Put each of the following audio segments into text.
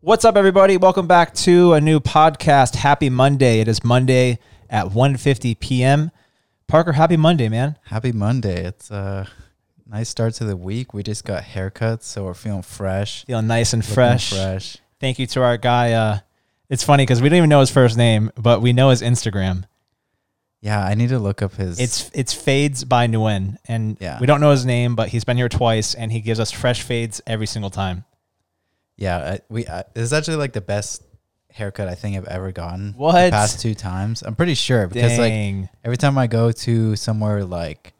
What's up, everybody? Welcome back to a new podcast. Happy Monday. It is Monday at 1.50 p.m. Parker, happy Monday, man. Happy Monday. It's a nice start to the week. We just got haircuts, so we're feeling fresh. Feeling nice and looking fresh. Fresh. Thank you to our guy. Uh, it's funny because we don't even know his first name, but we know his Instagram. Yeah, I need to look up his. It's it's Fades by Nguyen, and Yeah. we don't know his name, but he's been here twice, and he gives us fresh fades every single time. Yeah. I, we uh, this is actually like the best haircut I think I've ever gotten. What? The past two times, I'm pretty sure because like every time I go to somewhere like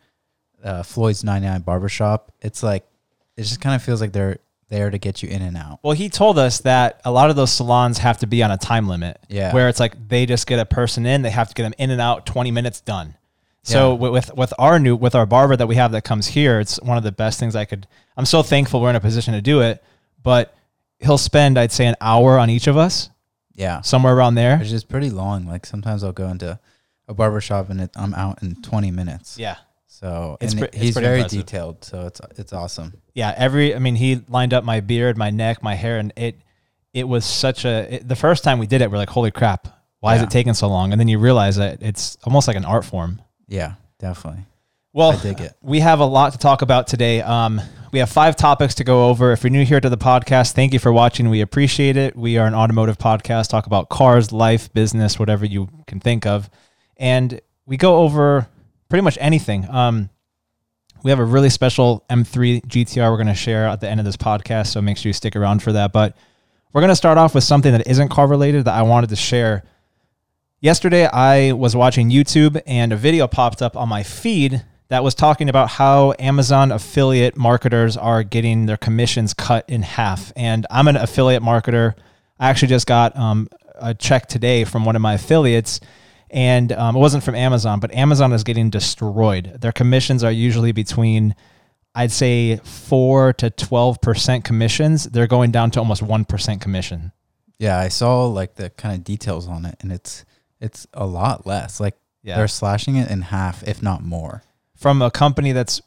uh, Floyd's 99 Barbershop, it's like it just kind of feels like they're there to get you in and out. Well, he told us that a lot of those salons have to be on a time limit. Yeah. Where it's like they just get a person in, they have to get them in and out, 20 minutes done. So Yeah. with with our new with our barber that we have that comes here, it's one of the best things I could. I'm so thankful we're in a position to do it. But he'll spend, I'd say, an hour on each of us, Yeah. somewhere around there. Which is pretty long. Like sometimes I'll go into a barbershop and it, I'm out in 20 minutes. Yeah. So It's and pre- it's he's pretty very impressive. detailed. So it's it's awesome. Yeah, every I mean, he lined up my beard, my neck, my hair, and it it was such a. It, the first time we did it, we're like, "Holy crap! Why is Yeah. it taking so long?" And then you realize that it's almost like an art form. Yeah, definitely. Well, I dig it. we have a lot to talk about today. Um, we have five topics to go over. If you're new here to the podcast, thank you for watching. We appreciate it. We are an automotive podcast, talk about cars, life, business, whatever you can think of, and we go over pretty much anything. Um, we have a really special M3 GTR we're going to share at the end of this podcast, so make sure you stick around for that. But we're going to start off with something that isn't car related that I wanted to share. Yesterday, I was watching YouTube and a video popped up on my feed that was talking about how Amazon affiliate marketers are getting their commissions cut in half. And I'm an affiliate marketer. I actually just got um, a check today from one of my affiliates, and um, it wasn't from Amazon, but Amazon is getting destroyed. Their commissions are usually between, I'd say, four to twelve percent commissions. They're going down to almost one percent commission. Yeah, I saw like the kind of details on it, and it's it's a lot less. Like Yeah. they're slashing it in half, if not more. From a company that's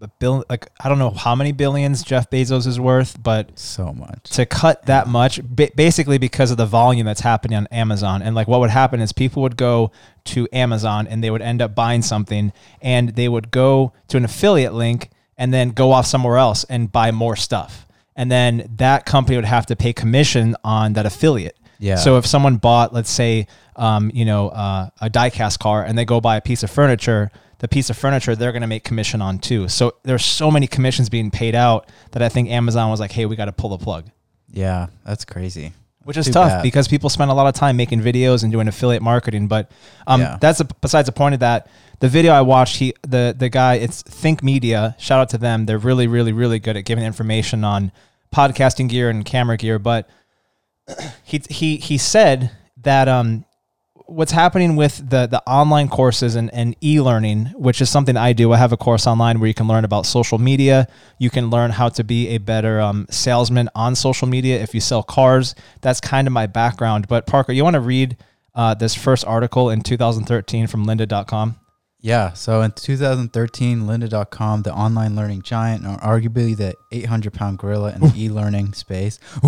a bill like I don't know how many billions Jeff Bezos is worth, but So much. to cut that much, ba- basically because of the volume that's happening on Amazon, and like what would happen is people would go to Amazon and they would end up buying something, and they would go to an affiliate link and then go off somewhere else and buy more stuff, and then that company would have to pay commission on that affiliate. Yeah. So if someone bought, let's say, um, you know, uh, a diecast car, and they go buy a piece of furniture, the piece of furniture they're going to make commission on too. So there's so many commissions being paid out that I think Amazon was like, hey, we got to pull the plug, Yeah, that's crazy. which is Too tough bad. because people spend a lot of time making videos and doing affiliate marketing. But um, Yeah. that's a, besides the point of that. The video I watched, he the the guy, it's Think Media. Shout out to them. They're really, really, really good at giving information on podcasting gear and camera gear. But he he he said that um what's happening with the the online courses and, and e-learning which is something i do. I have a course online where you can learn about social media. You can learn how to be a better um, salesman on social media if you sell cars. That's kind of my background. But parker you want to read uh, this first article in 2013 from lynda.com Yeah. So in 2013, lynda.com, the online learning giant, or arguably the 800 pound gorilla in the e learning space,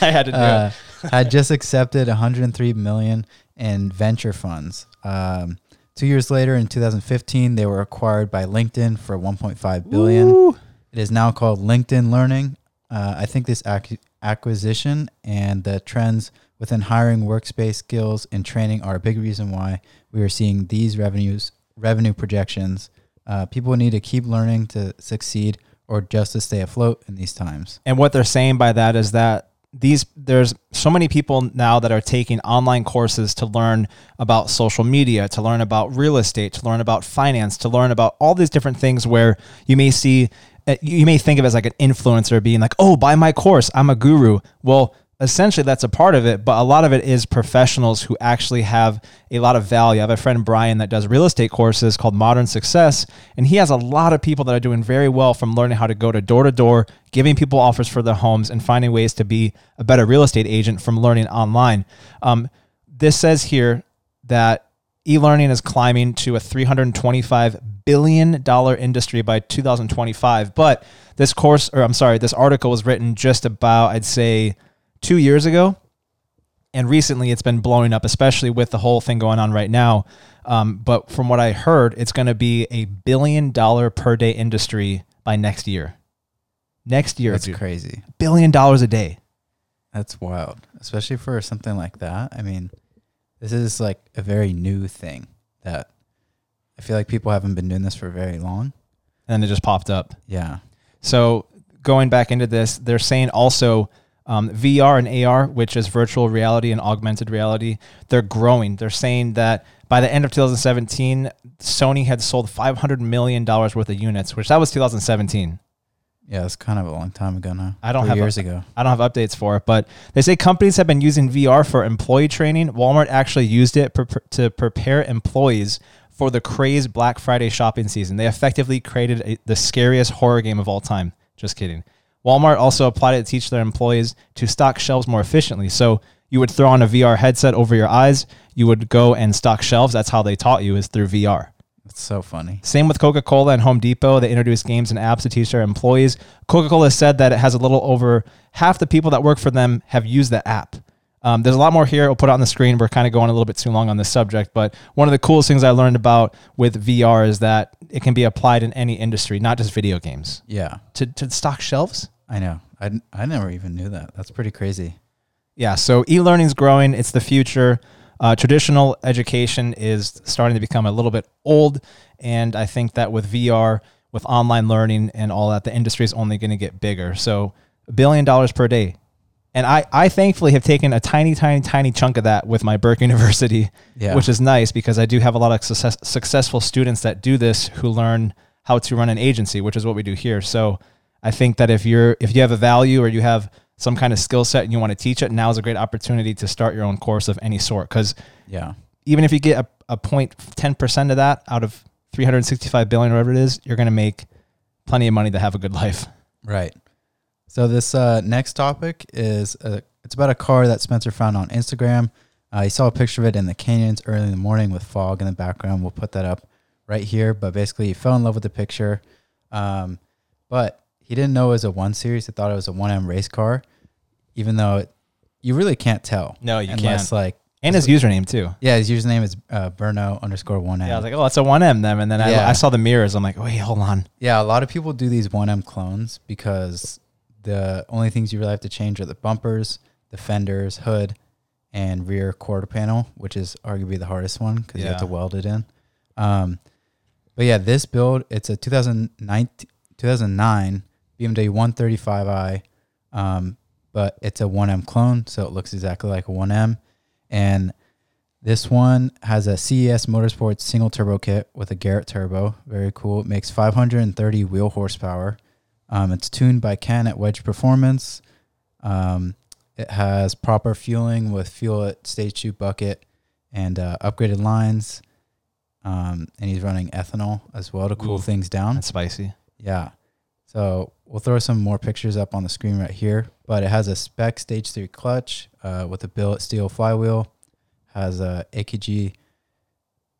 i had to do uh, it had just accepted 103 million in venture funds. Um, two years later, in 2015, they were acquired by LinkedIn for 1.5 billion. Woo. It is now called LinkedIn Learning. Uh, I think this ac- acquisition and the trends within hiring, workspace skills, and training are a big reason why we are seeing these revenues, revenue projections. Uh, people need to keep learning to succeed or just to stay afloat in these times. And what they're saying by that is that these there's so many people now that are taking online courses to learn about social media, to learn about real estate, to learn about finance, to learn about all these different things where you may see uh, you may think of it as like an influencer being like, "Oh, buy my course, I'm a guru." Well, essentially that's a part of it, but a lot of it is professionals who actually have a lot of value. I have a friend Brian that does real estate courses called Modern Success, and he has a lot of people that are doing very well from learning how to go to door to door, giving people offers for their homes, and finding ways to be a better real estate agent from learning online. Um, this says here that e-learning is climbing to a 325 billion dollar industry by 2025 but this course, or I'm sorry, this article was written just about, I'd say, two years ago. And recently it's been blowing up, especially with the whole thing going on right now. Um, but from what I heard, it's going to be a billion dollar per day industry by next year. Next year, That's dude. crazy. billion dollars a day. That's wild, especially for something like that. I mean, this is like a very new thing that I feel like people haven't been doing this for very long. And then it just popped up. Yeah. So going back into this, they're saying also um, VR and AR, which is virtual reality and augmented reality, they're growing. They're saying that by the end of 2017, Sony had sold 500 million dollars worth of units, which that was 2017. Yeah, it's kind of a long time ago now. I don't Three have years ago. I don't have updates for it, but they say companies have been using VR for employee training. Walmart actually used it per- to prepare employees for the crazed Black Friday shopping season. They effectively created a, the scariest horror game of all time. Just kidding. Walmart also applied it to teach their employees to stock shelves more efficiently. So you would throw on a VR headset over your eyes, you would go and stock shelves. That's how they taught you is through VR. It's so funny. Same with Coca Cola and Home Depot. They introduced games and apps to teach their employees. Coca Cola said that it has a little over half the people that work for them have used the app. Um, there's a lot more here. We'll put it on the screen. We're kind of going a little bit too long on this subject, but one of the coolest things I learned about with VR is that it can be applied in any industry, not just video games. Yeah, To, to stock shelves? I know. I, I never even knew that. That's pretty crazy. Yeah, so e-learning is growing. It's the future. Uh, traditional education is starting to become a little bit old, and I think that with VR, with online learning and all that, the industry is only going to get bigger. So a billion dollars per day, and I, I thankfully have taken a tiny, tiny, tiny chunk of that with my Burke University, Yeah. which is nice because I do have a lot of success, successful students that do this who learn how to run an agency, which is what we do here. So I think that if you're if you have a value or you have some kind of skill set and you want to teach it, now is a great opportunity to start your own course of any sort. Because Yeah. even if you get a, a point ten percent of that out of 365 billion, or whatever it is, you're going to make plenty of money to have a good life. Right. So this uh, next topic is uh it's about a car that Spencer found on Instagram. Uh, he saw a picture of it in the canyons early in the morning with fog in the background. We'll put that up right here. But basically, he fell in love with the picture. Um, but he didn't know it was a one series. He thought it was a one M race car, even though it, you really can't tell. No, you unless can't. like And his username too. yeah, his username is uh, Burno underscore one M. Yeah, I was like, oh, it's a one M then, and then Yeah. I, I saw the mirrors. I'm like, wait, hold on. Yeah, a lot of people do these 1M clones because the only things you really have to change are the bumpers, the fenders, hood, and rear quarter panel, which is arguably the hardest one because you have to weld it in. Um, but yeah, this build, it's a 2009, 2009 BMW 135i, um, but it's a 1M clone, so it looks exactly like a 1M. And this one has a CES Motorsports single turbo kit with a Garrett turbo. Very cool. It makes 530 wheel horsepower. Um, it's tuned by Ken at Wedge Performance. Um, it has proper fueling with Fuel-It stage two bucket and uh, upgraded lines. Um, and he's running ethanol as well to cool Ooh. things down. That's spicy. Yeah. So we'll throw some more pictures up on the screen right here. But it has a spec stage three clutch uh, with a billet steel flywheel. Has a AKG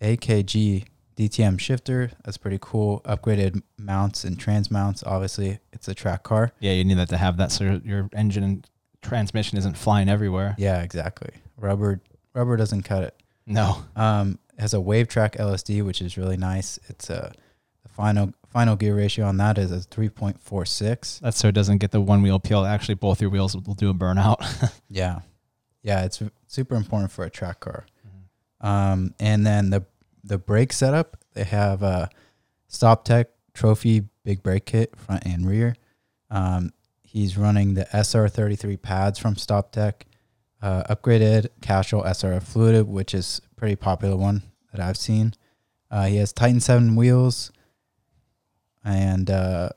AKG DTM shifter. That's pretty cool. Upgraded mounts and trans mounts. Obviously, it's a track car. Yeah, you need that to have that so your- engine and transmission isn't flying everywhere. Yeah, exactly. Rubber rubber doesn't cut it. No. Um, it has a Wavetrac LSD, which is really nice. It's a the final final gear ratio on that is a three point four six. That's so it doesn't get the one wheel peel. Actually, both your wheels will do a burnout. Yeah, yeah, it's super important for a track car. Um, and then the the brake setup, they have a StopTech Trophy big brake kit front and rear. Um, he's running the SR33 pads from StopTech, uh, upgraded Castrol SRF fluid, which is a pretty popular one that I've seen. Uh, he has Titan 7 wheels, and uh,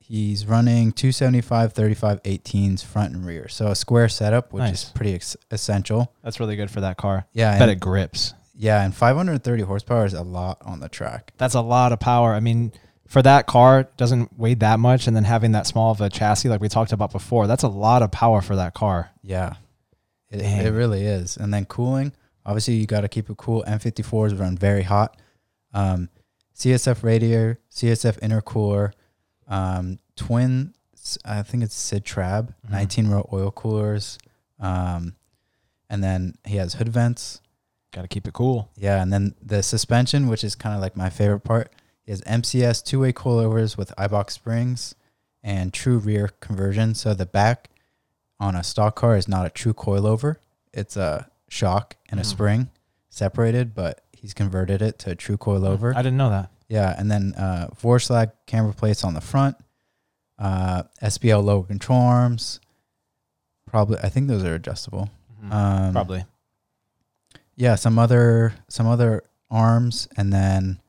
he's running 275 35 18s front and rear. So a square setup, which Nice. is pretty ex- essential. That's really good for that car. Yeah, Bet it grips. Yeah, and 530 horsepower is a lot on the track. That's a lot of power. I mean, for that car, it doesn't weigh that much, and then having that small of a chassis, like we talked about before, that's a lot of power for that car. Yeah, it, Dang. it really is. And then cooling, obviously you got to keep it cool. N54s run very hot. Um, CSF radiator, CSF intercooler, Um, twin, I think it's Setrab, Mhm. 19 row oil coolers. Um, and then he has hood vents. Got to keep it cool. Yeah, and then the suspension, which is kind of like my favorite part, he has MCS two way coilovers with Eibach springs and true rear conversion. So the back on a stock car is not a true coilover; it's a shock and a Mhm. spring separated, but he's converted it to a true coilover. I didn't know that. Yeah, and then uh, Vorslag camber plates on the front, uh, SPL lower control arms. Probably, I think those are adjustable. Mhm. Um, Probably. Yeah, some other some other arms, and then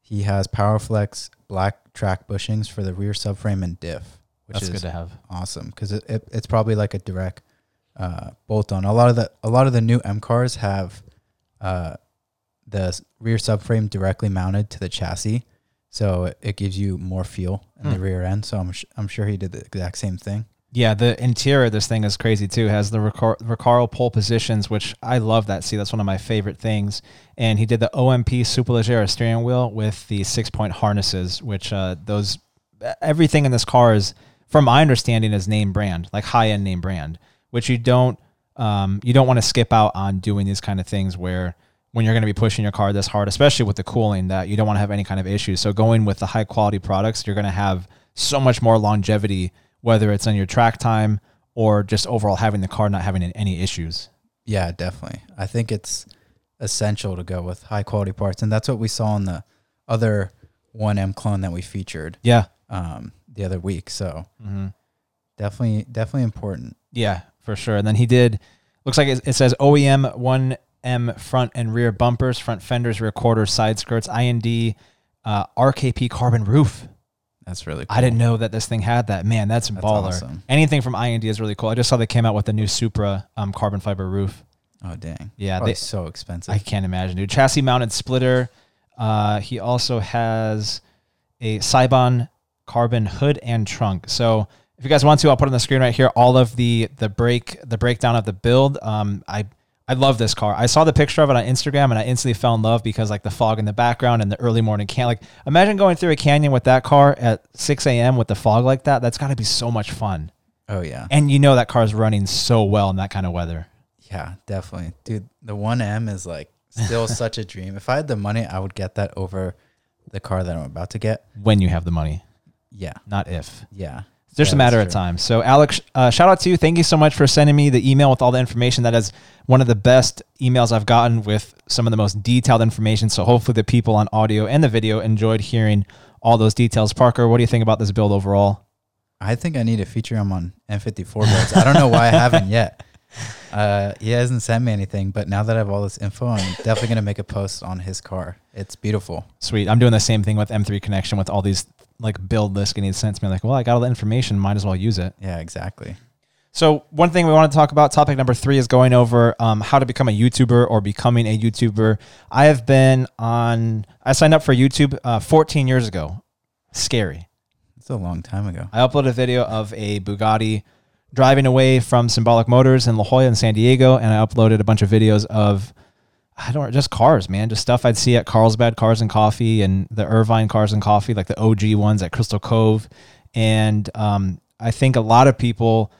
he has PowerFlex black track bushings for the rear subframe and diff, which That's is good to have. awesome because it, it, it's probably like a direct uh, bolt on. A lot of the a lot of the new M cars have uh, the rear subframe directly mounted to the chassis, so it, it gives you more feel in the Hmm. rear end. So I'm sh- I'm sure he did the exact same thing. Yeah, the interior of this thing is crazy too. It has the Recaro, pole positions, which I love that See, That's one of my favorite things. And he did the OMP Superleggera steering wheel with the six point harnesses, which uh, those everything in this car is, from my understanding, is name brand, like high end name brand, which you don't um, you don't want to skip out on doing these kind of things where when you're going to be pushing your car this hard, especially with the cooling, that you don't want to have any kind of issues. So going with the high quality products, you're going to have so much more longevity, whether it's on your track time or just overall having the car not having any issues. Yeah, definitely. I think it's essential to go with high quality parts, and that's what we saw in the other one M clone that we featured Yeah. um, the other week. So Mm-hmm. definitely, definitely important. Yeah, for sure. And then he did. Looks like it, it says OEM one M front and rear bumpers, front fenders, rear quarters, side skirts, IND, uh, RKP carbon roof. That's really. cool. I didn't know that this thing had that. Man, that's, That's baller. awesome. Anything from IND is really cool. I just saw they came out with the new Supra um, carbon fiber roof. Oh dang! Yeah, Probably they, so expensive. I can't imagine, dude. Chassis mounted splitter. Uh, he also has a Seibon carbon hood and trunk. So if you guys want to, I'll put on the screen right here all of the the break the breakdown of the build. Um, I I love this car. I saw the picture of it on Instagram and I instantly fell in love because like the fog in the background and the early morning can like imagine going through a canyon with that car at 6 a.m. with the fog like that. That's got to be so much fun. oh yeah, And you know that car's running so well in that kind of weather. yeah, definitely, dude. The one M is like still such a dream. If I had the money, I would get that over the car that I'm about to get. When you have the money, Yeah, not if. yeah. It's just Yeah, a matter of time. So, Alex, uh, shout out to you. Thank you so much for sending me the email with all the information. That is one of the best emails I've gotten with some of the most detailed information. So, hopefully, the people on audio and the video enjoyed hearing all those details. Parker, what do you think about this build overall? I think I need to feature him on N54 builds. I don't know why I haven't yet. Uh, he hasn't sent me anything, but now that I have all this info, I'm definitely gonna make a post on his car. It's beautiful. Sweet. I'm doing the same thing with M3 Connection with all these like build lists getting sent to me. Like, well, I got all the information, might as well use it. Yeah, exactly. So one thing we want to talk about, topic number three, is going over um, how to become a YouTuber or becoming a YouTuber. I have been on. I signed up for YouTube uh, 14 years ago. Scary. It's a long time ago. I uploaded a video of a Bugatti driving away from Symbolic Motors in La Jolla in San Diego, and I uploaded a bunch of videos of I don't just cars, man, just stuff I'd see at Carlsbad Cars and Coffee and the Irvine Cars and Coffee, like the OG ones at Crystal Cove, and um, I think a lot of people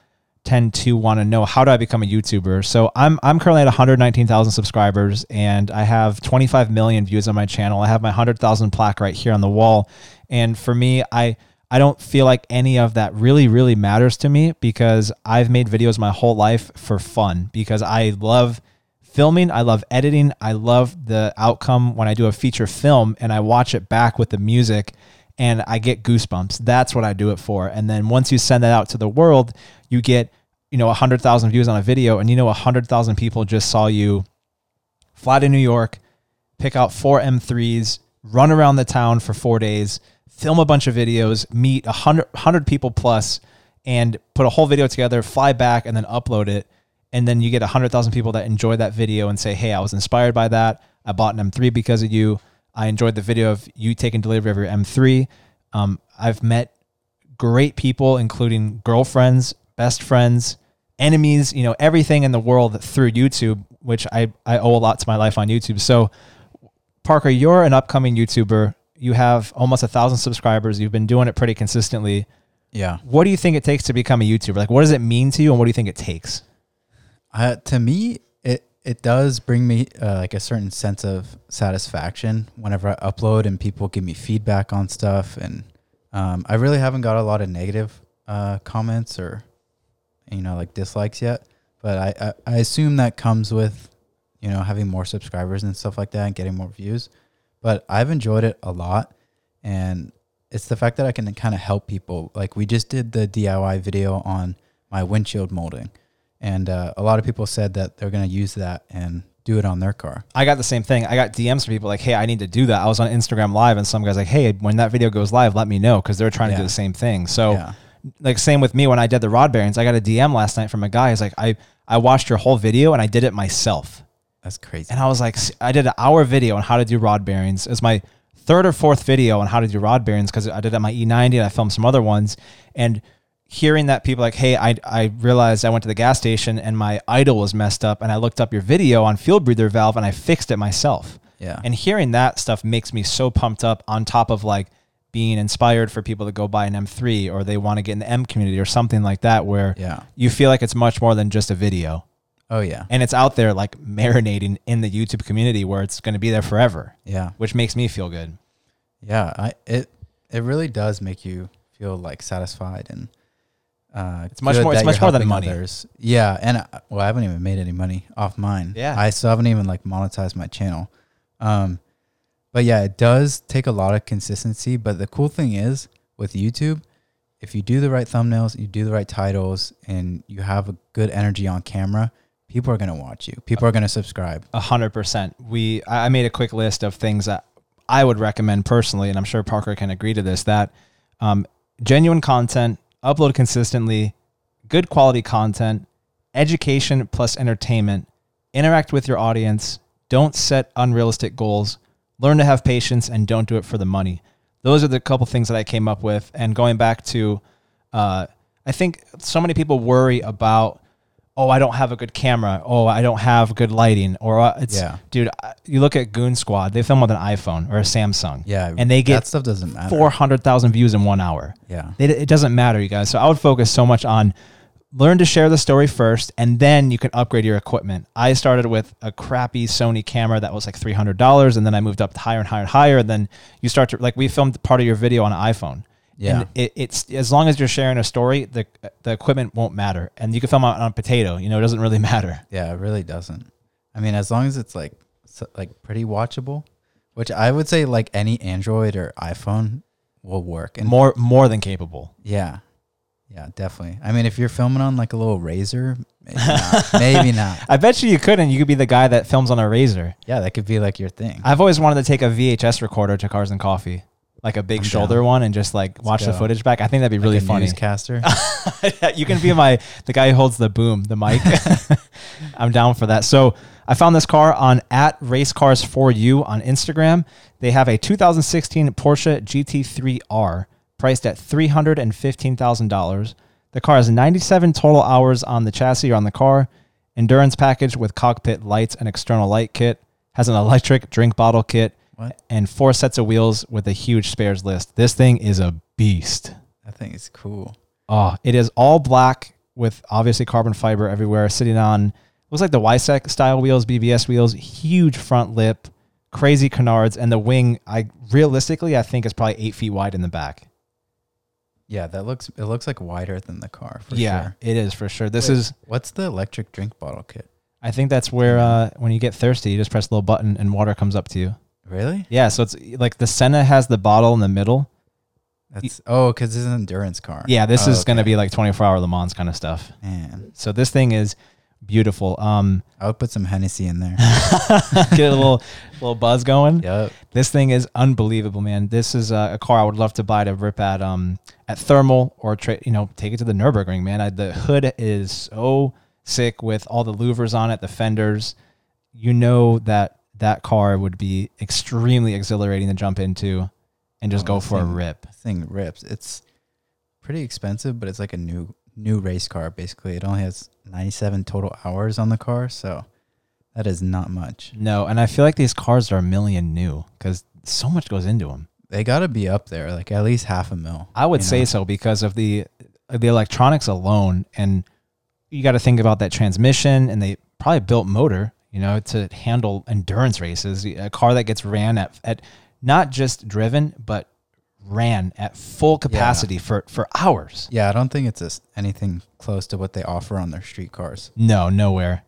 tend to want to know how do I become a YouTuber. So I'm I'm currently at 119,000 subscribers and I have 25 million views on my channel. I have my 100,000 plaque right here on the wall, and for me, I I don't feel like any of that really, really matters to me because I've made videos my whole life for fun because I love filming. I love editing. I love the outcome when I do a feature film and I watch it back with the music and I get goosebumps. That's what I do it for. And then once you send that out to the world, you get, you know, 100,000 views on a video and you know 100,000 people just saw you fly to New York, pick out four M3s, run around the town for four days, film a bunch of videos, meet 100, 100 people plus, and put a whole video together, fly back, and then upload it. And then you get 100,000 people that enjoy that video and say, hey, I was inspired by that. I bought an M3 because of you. I enjoyed the video of you taking delivery of your M3. Um, I've met great people, including girlfriends, best friends, enemies, you know, everything in the world through YouTube, which I, I owe a lot to my life on YouTube. So, Parker, you're an upcoming YouTuber. You have almost a thousand subscribers. You've been doing it pretty consistently. Yeah. What do you think it takes to become a YouTuber? Like, what does it mean to you, and what do you think it takes? Uh, to me, it it does bring me uh, like a certain sense of satisfaction whenever I upload and people give me feedback on stuff. And um, I really haven't got a lot of negative uh, comments or you know like dislikes yet. But I, I I assume that comes with you know having more subscribers and stuff like that and getting more views. But I've enjoyed it a lot, and it's the fact that I can kind of help people. Like we just did the DIY video on my windshield molding, and uh, a lot of people said that they're going to use that and do it on their car. I got the same thing. I got DMs from people like, "Hey, I need to do that." I was on Instagram Live, and some guys like, "Hey, when that video goes live, let me know," because they're trying to do the same thing. So, yeah, like, same with me when I did the rod bearings. I got a DM last night from a guy. He's like, "I I watched your whole video and I did it myself." that's crazy. And I was like, I did an hour video on how to do rod bearings. It's my third or fourth video on how to do rod bearings because I did it on my E90 and I filmed some other ones. And hearing that people like, hey, I, I realized I went to the gas station and my idle was messed up and I looked up your video on field breather valve and I fixed it myself. Yeah, And hearing that stuff makes me so pumped up on top of like being inspired for people to go buy an M3 or they want to get in the M community or something like that where yeah. you feel like it's much more than just a video Oh yeah, and it's out there like marinating in the YouTube community where it's going to be there forever, yeah, which makes me feel good. yeah. I it it really does make you feel like satisfied and. Uh, It's much more- it's much more than money. Others. Yeah, and I, well, I haven't even made any money off mine. Yeah. I still haven't even like monetized my channel. Um, but yeah, it does take a lot of consistency. But the cool thing is with YouTube, if you do the right thumbnails, you do the right titles, and you have a good energy on camera, people are gonna watch you. People are gonna subscribe. A hundred percent. We I I made a quick list of things that I would recommend personally, and I'm sure Parker can agree to this. That um, genuine content, upload consistently, good quality content, education plus entertainment, interact with your audience, don't set unrealistic goals, learn to have patience, and don't do it for the money. Those are the couple things that I came up with. And going back to, uh, I think so many people worry about, oh, I don't have a good camera. Oh, I don't have good lighting. Or uh, it's, Yeah. dude, uh, you look at Goon Squad, they film with an iPhone or a Samsung. Yeah, And they get that stuff doesn't matter. 400,000 views in one hour. Yeah, It, it doesn't matter, you guys. So I would focus so much on learn to share the story first, and then you can upgrade your equipment. I started with a crappy Sony camera that was like three hundred dollars, and then I moved up higher and higher and higher. And then you start to like we filmed part of your video on an iPhone. Yeah. And it, it's as long as you're sharing a story, the the equipment won't matter, and you can film on, on a potato. You know, it doesn't really matter. Yeah, it really doesn't. I mean, as long as it's like so, like pretty watchable, which I would say like any Android or iPhone will work. And More more than capable. yeah, yeah, definitely. I mean, if you're filming on like a little razor, maybe not. maybe not. I bet you you couldn't. You could be the guy that films on a razor. Yeah, that could be like your thing. I've always wanted to take a VHS recorder to Cars and Coffee, like a big I'm shoulder down. one, and just like watch the footage back. I think that'd be Like really a funny. Newscaster. you can be my the guy who holds the boom, the mic. I'm down for that. So I found this car on at Race Cars for You on Instagram. They have a 2016 Porsche GT3R priced at three hundred and fifteen thousand dollars. The car has 97 total hours on the chassis or on the car. Endurance package with cockpit lights and external light kit. Has an electric drink bottle kit what? and four sets of wheels with a huge spares list. This thing is a beast. I think it's cool. Oh, it is all black with obviously carbon fiber everywhere, sitting on looks like the YSEC style wheels, BBS wheels, huge front lip, crazy canards, and the wing. I realistically, I think is probably eight feet wide in the back. Yeah, that looks. It looks like wider than the car for yeah, sure. it is for sure. This Wait, is, What's the electric drink bottle kit? I think that's where uh, when you get thirsty, you just press a little button and water comes up to you. Really? Yeah, so it's like the Senna has the bottle in the middle. That's oh, because it's an endurance car. Yeah, this Oh, is going to be like 24 hour Le Mans kind of stuff. Man, So this thing is beautiful. Um, I would put some Hennessy in there. get a little little buzz going. yep. This thing is unbelievable, man. This is a, a car I would love to buy to rip at um at thermal or tra- you know take it to the Nurburgring, man. I, the hood is so sick with all the louvers on it, the fenders. You know that that car would be extremely exhilarating to jump into and just Oh, go for a rip. Thing rips. It's pretty expensive, but it's like a new new race car. Basically, it only has 97 total hours on the car, so that is not much. No, and I feel like these cars are a million new because so much goes into them. they got to be up there, like at least half a mil. I would say know? so because of the uh, the electronics alone, and you got to think about that transmission, and they probably built motor, you know, to handle endurance races. A car that gets ran at at not just driven, but ran at full capacity for for hours. Yeah, I don't think it's a anything close to what they offer on their street cars. No, nowhere.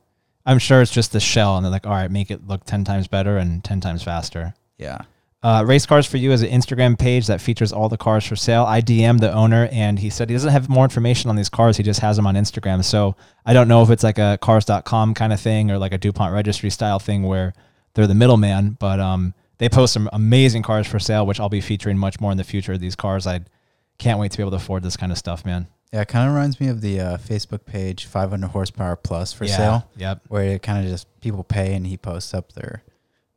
I'm sure it's just the shell, and they're like, all right, make it look ten times better and ten times faster. Yeah. Uh, Race Cars for You is an Instagram page that features all the cars for sale. I DM the owner, and he said he doesn't have more information on these cars. He just has them on Instagram. So I don't know if it's like a cars.com kind of thing or like a DuPont registry style thing where they're the middleman, but um, they post some amazing cars for sale, which I'll be featuring much more in the future. These cars, I can't wait to be able to afford this kind of stuff, man. Yeah, it kind of reminds me of the uh, Facebook page 500 horsepower plus for Yeah. sale, Yep. where it kind of just people pay and he posts up their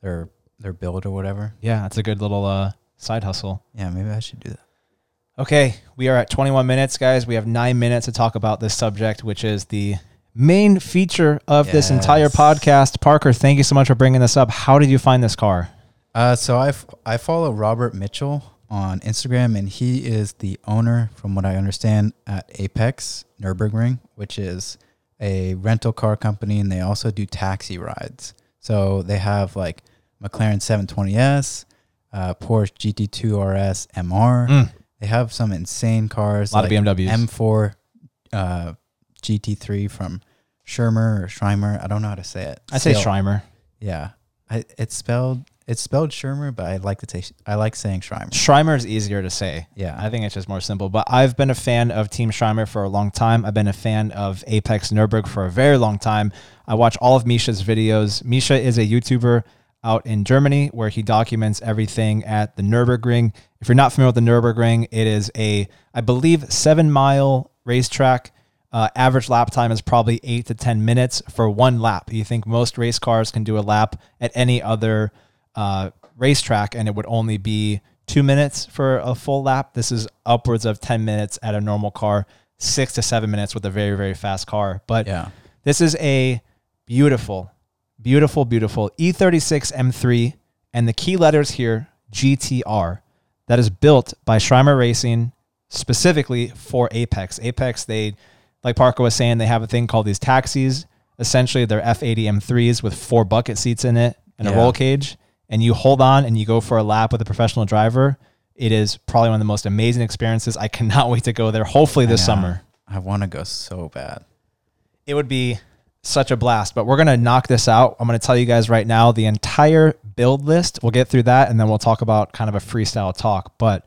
their their build or whatever. Yeah, that's a good little uh, side hustle. Yeah, maybe I should do that. Okay, we are at 21 minutes, guys. We have nine minutes to talk about this subject, which is the main feature of this entire Yes. podcast. Parker, thank you so much for bringing this up. How did you find this car? Uh, so I, f- I follow Robert Mitchell on Instagram, and he is the owner, from what I understand, at Apex Nurburgring, which is a rental car company, and they also do taxi rides. So they have like McLaren 720S, uh, Porsche GT2 RS MR. Mm. They have some insane cars. A lot of like BMWs. M4 uh, GT3 from Schirmer or Schreimer. I don't know how to say it. I say Schreimer. yeah, I, it's spelled it's spelled Shermer, but I like to say I like saying Schreimer. Schreimer is easier to say. Yeah, I think it's just more simple. But I've been a fan of Team Schreimer for a long time. I've been a fan of Apex Nürburgring for a very long time. I watch all of Misha's videos. Misha is a YouTuber out in Germany where he documents everything at the Nürburgring. If you're not familiar with the Nürburgring, it is a, I believe, seven mile racetrack. Uh, average lap time is probably eight to 10 minutes for one lap. You think most race cars can do a lap at any other uh, racetrack and it would only be two minutes for a full lap. This is upwards of 10 minutes at a normal car, six to seven minutes with a very, very fast car. But yeah, this is a beautiful, beautiful, beautiful E E36 M3 and the key letters here GTR that is built by Schreimer Racing specifically for Apex. Apex, they, like Parker was saying, they have a thing called these taxis. Essentially, they're F80 M3s with four bucket seats in it and a roll cage. And you hold on and you go for a lap with a professional driver. It is probably one of the most amazing experiences. I cannot wait to go there. Hopefully this know. summer I want to go so bad. it would be such a blast. But we're gonna knock this out. I'm gonna tell you guys right now the entire build list. We'll get through that, and then we'll talk about kind of a freestyle talk. But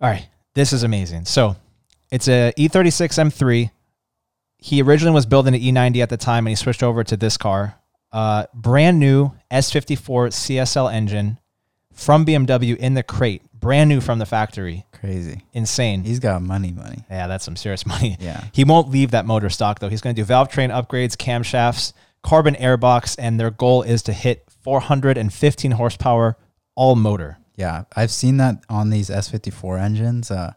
all right, this is amazing. So it's a E36 M3. He originally was building an E90 at the time, and he switched over to this car. Uh, brand new S54 CSL engine from BMW in the crate, brand new from the factory. Crazy. Insane. He's got money, money. Yeah, that's some serious money. Yeah. He won't leave that motor stock though. He's going to do valve train upgrades, camshafts, carbon airbox, and their goal is to hit 415 horsepower all motor. Yeah, I've seen that on these S54 engines. Uh,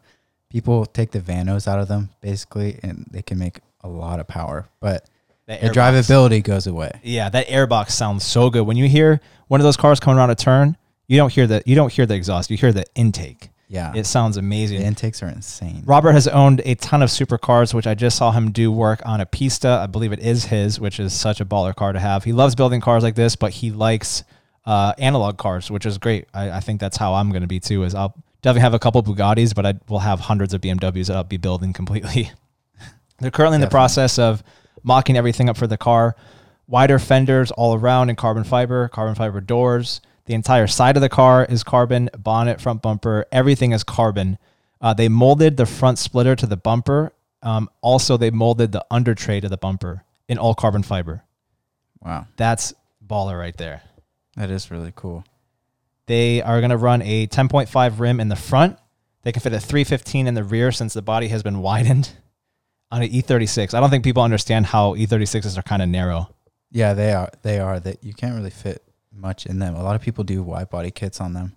people take the vanos out of them basically, and they can make a lot of power, but the drivability goes away. Yeah, that airbox sounds so good. When you hear one of those cars coming around a turn, you don't hear the you don't hear the exhaust. You hear the intake. Yeah, It sounds amazing. the intakes are insane. Robert has owned a ton of supercars, which I just saw him do work on a Pista. I believe it is his, which is such a baller car to have. He loves building cars like this, but he likes uh, analog cars, which is great. I, I think that's how I'm going to be too. Is I'll definitely have a couple Bugattis, but I will have hundreds of BMWs that I'll be building completely. They're currently in the process of mocking everything up for the car. Wider fenders all around in carbon fiber, carbon fiber doors. The entire side of the car is carbon, bonnet, front bumper, everything is carbon. Uh, they molded the front splitter to the bumper. Um, also, they molded the under tray to the bumper in all carbon fiber. Wow, That's baller right there. that is really cool. They are going to run a 10.5 rim in the front. They can fit a 315 in the rear since the body has been widened on an E36. I don't think people understand how E36s are kind of narrow. Yeah, they are. They are. That you can't really fit much in them. A lot of people do wide body kits on them,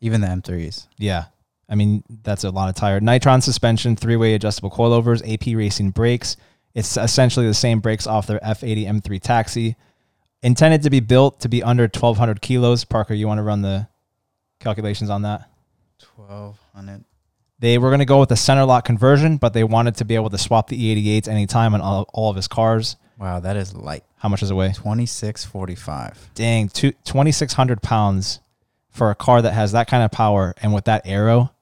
even the M3s. Yeah. I mean, that's a lot of tire. Nitron suspension, three way adjustable coilovers, AP racing brakes. It's essentially the same brakes off their F80 M3 taxi. Intended to be built to be under 1,200 kilos. Parker, you want to run the calculations on that? Twelve hundred. They were going to go with a center lock conversion, but they wanted to be able to swap the E88s anytime on all, all of his cars. Wow, that is light. How much does it weigh? Twenty six forty five. Dang, two, 2,600 pounds for a car that has that kind of power and with that aero.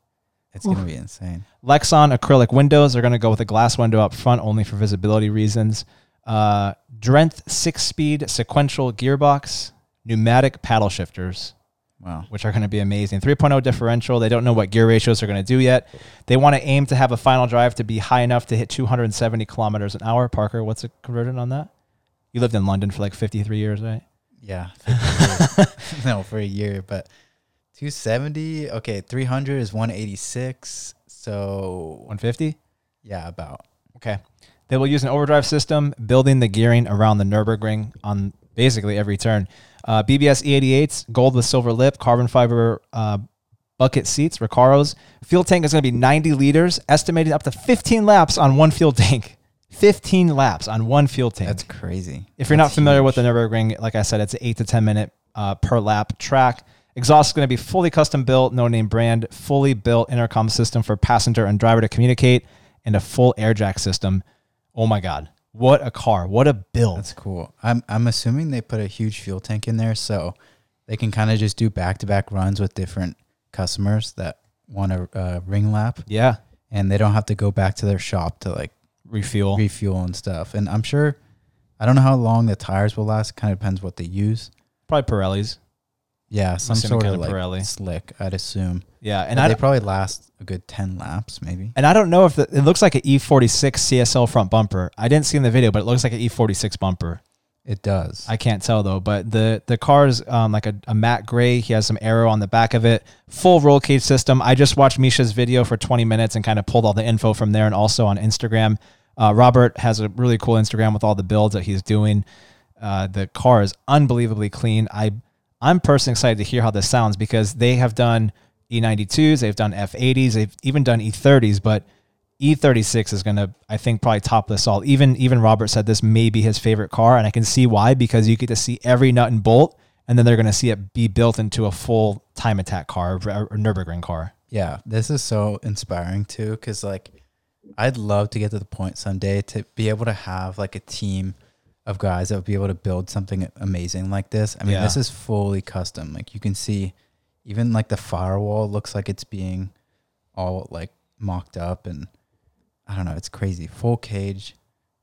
It's gonna be insane. Lexan acrylic windows. They're going to go with a glass window up front only for visibility reasons. Uh, Drenth six speed sequential gearbox, pneumatic paddle shifters, Wow. which are going to be amazing. 3.0 differential. They don't know what gear ratios are going to do yet. They want to aim to have a final drive to be high enough to hit 270 kilometers an hour. Parker, what's the conversion on that? You lived in London for like 53 years, right? Yeah. no, for a year, but 270. Okay, 300 is 186. So 150? yeah, about. Okay. They will use an overdrive system, building the gearing around the Nürburgring on basically every turn. Uh, BBS E88s, gold with silver lip, carbon fiber uh, bucket seats, Recaros. Fuel tank is going to be 90 liters, estimated up to 15 laps on one fuel tank. 15 laps on one fuel tank. That's crazy. If you're not familiar huge. with the Nürburgring, like I said, it's an eight to 10 minute uh, per lap track. Exhaust is going to be fully custom built, no name brand, fully built intercom system for passenger and driver to communicate, and a full air jack system. Oh my God. What a car. What a build. That's cool. I'm I'm assuming they put a huge fuel tank in there so they can kind of just do back to back runs with different customers that want a uh, ring lap, yeah. and they don't have to go back to their shop to like Refuel. refuel and stuff. And I'm sure, I don't know how long the tires will last. Kind of depends what they use. Probably Pirelli's. Yeah, some sort of kinda like Pirelli. slick, I'd assume. Yeah. And And I, they probably last a good ten laps, maybe. and I don't know if the, it looks like an E46 CSL front bumper. I didn't see in the video, but it looks like an E46 bumper. It does. I can't tell though, but the the car is um, like a, a matte gray. He has some aero on the back of it. Full roll cage system. I just watched Misha's video for 20 minutes and kind of pulled all the info from there, and also on Instagram. Uh, Robert has a really cool Instagram with all the builds that he's doing. Uh, the car is unbelievably clean. I I'm personally excited to hear how this sounds because they have done E92s, they've done F80s, they've even done E30s, but E36 is going to, I think, probably top this all. Even even Robert said this may be his favorite car, and I can see why because you get to see every nut and bolt, and then they're going to see it be built into a full time attack car or Nurburgring car. yeah, this is so inspiring too, because like, I'd love to get to the point someday to be able to have like a team of guys that would be able to build something amazing like this. I mean, Yeah. this is fully custom. Like you can see, even like the firewall looks like it's being all like mocked up, and I don't know, it's crazy. Full cage,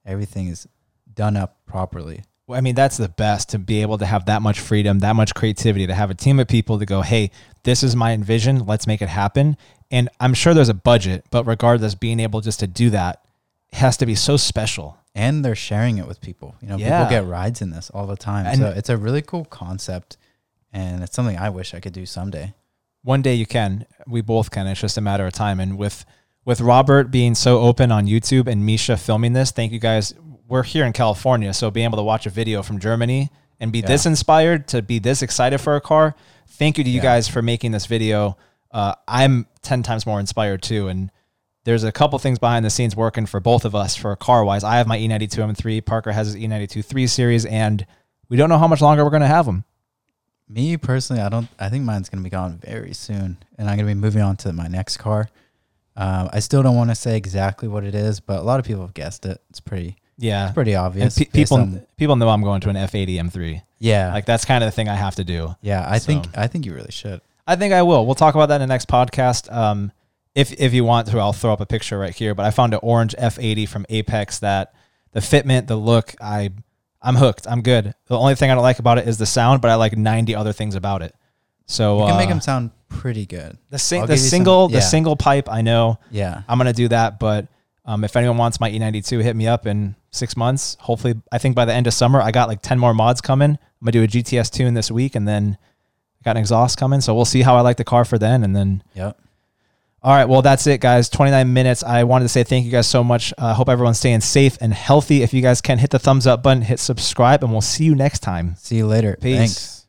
everything is done up properly. Well, I mean, that's the best to be able to have that much freedom, that much creativity, to have a team of people to go, hey, this is my envision. Let's make it happen. And I'm sure there's a budget, but regardless, being able just to do that has to be so special. And they're sharing it with people. You know, Yeah. people get rides in this all the time. And- so it's a really cool concept, and it's something I wish I could do someday. One day you can. We both can. It's just a matter of time. And with with Robert being so open on YouTube and Misha filming this, thank you guys. We're here in California, so being able to watch a video from Germany and be this inspired to be this excited for a car. Thank you to you Yeah. guys for making this video. Uh, I'm ten times more inspired too, and there's a couple things behind the scenes working for both of us for car wise. I have my E92 M3. Parker has his E92 3 Series, and we don't know how much longer we're going to have them. Me personally, I don't. I think mine's gonna be gone very soon, and I'm gonna be moving on to my next car. Um, I still don't want to say exactly what it is, but a lot of people have guessed it. It's pretty, Yeah, it's pretty obvious. pe- people on- people know I'm going to an F80 M3. yeah, Like that's kind of the thing I have to do. yeah. I think. I think you really should. I think I will. We'll talk about that in the next podcast. Um, if if you want to, I'll throw up a picture right here. But I found an orange F80 from Apex that the fitment, the look, I I'm hooked. I'm good. The only thing I don't like about it is the sound, but I like 90 other things about it. So You can make uh, them sound pretty good. the sing- the you some- single the single pipe. I know Yeah, I'm gonna do that, but um, if anyone wants my E92, hit me up in six months. Hopefully, I think by the end of summer, I got like 10 more mods coming. I'm gonna do a GTS tune this week, and then I got an exhaust coming. So we'll see how I like the car for then, and then. yep. All right, well that's it, guys. 29 minutes. I wanted to say thank you guys so much. I uh, hope everyone's staying safe and healthy. If you guys can hit the thumbs up button, hit subscribe, and we'll see you next time. See you later. Peace. Thanks.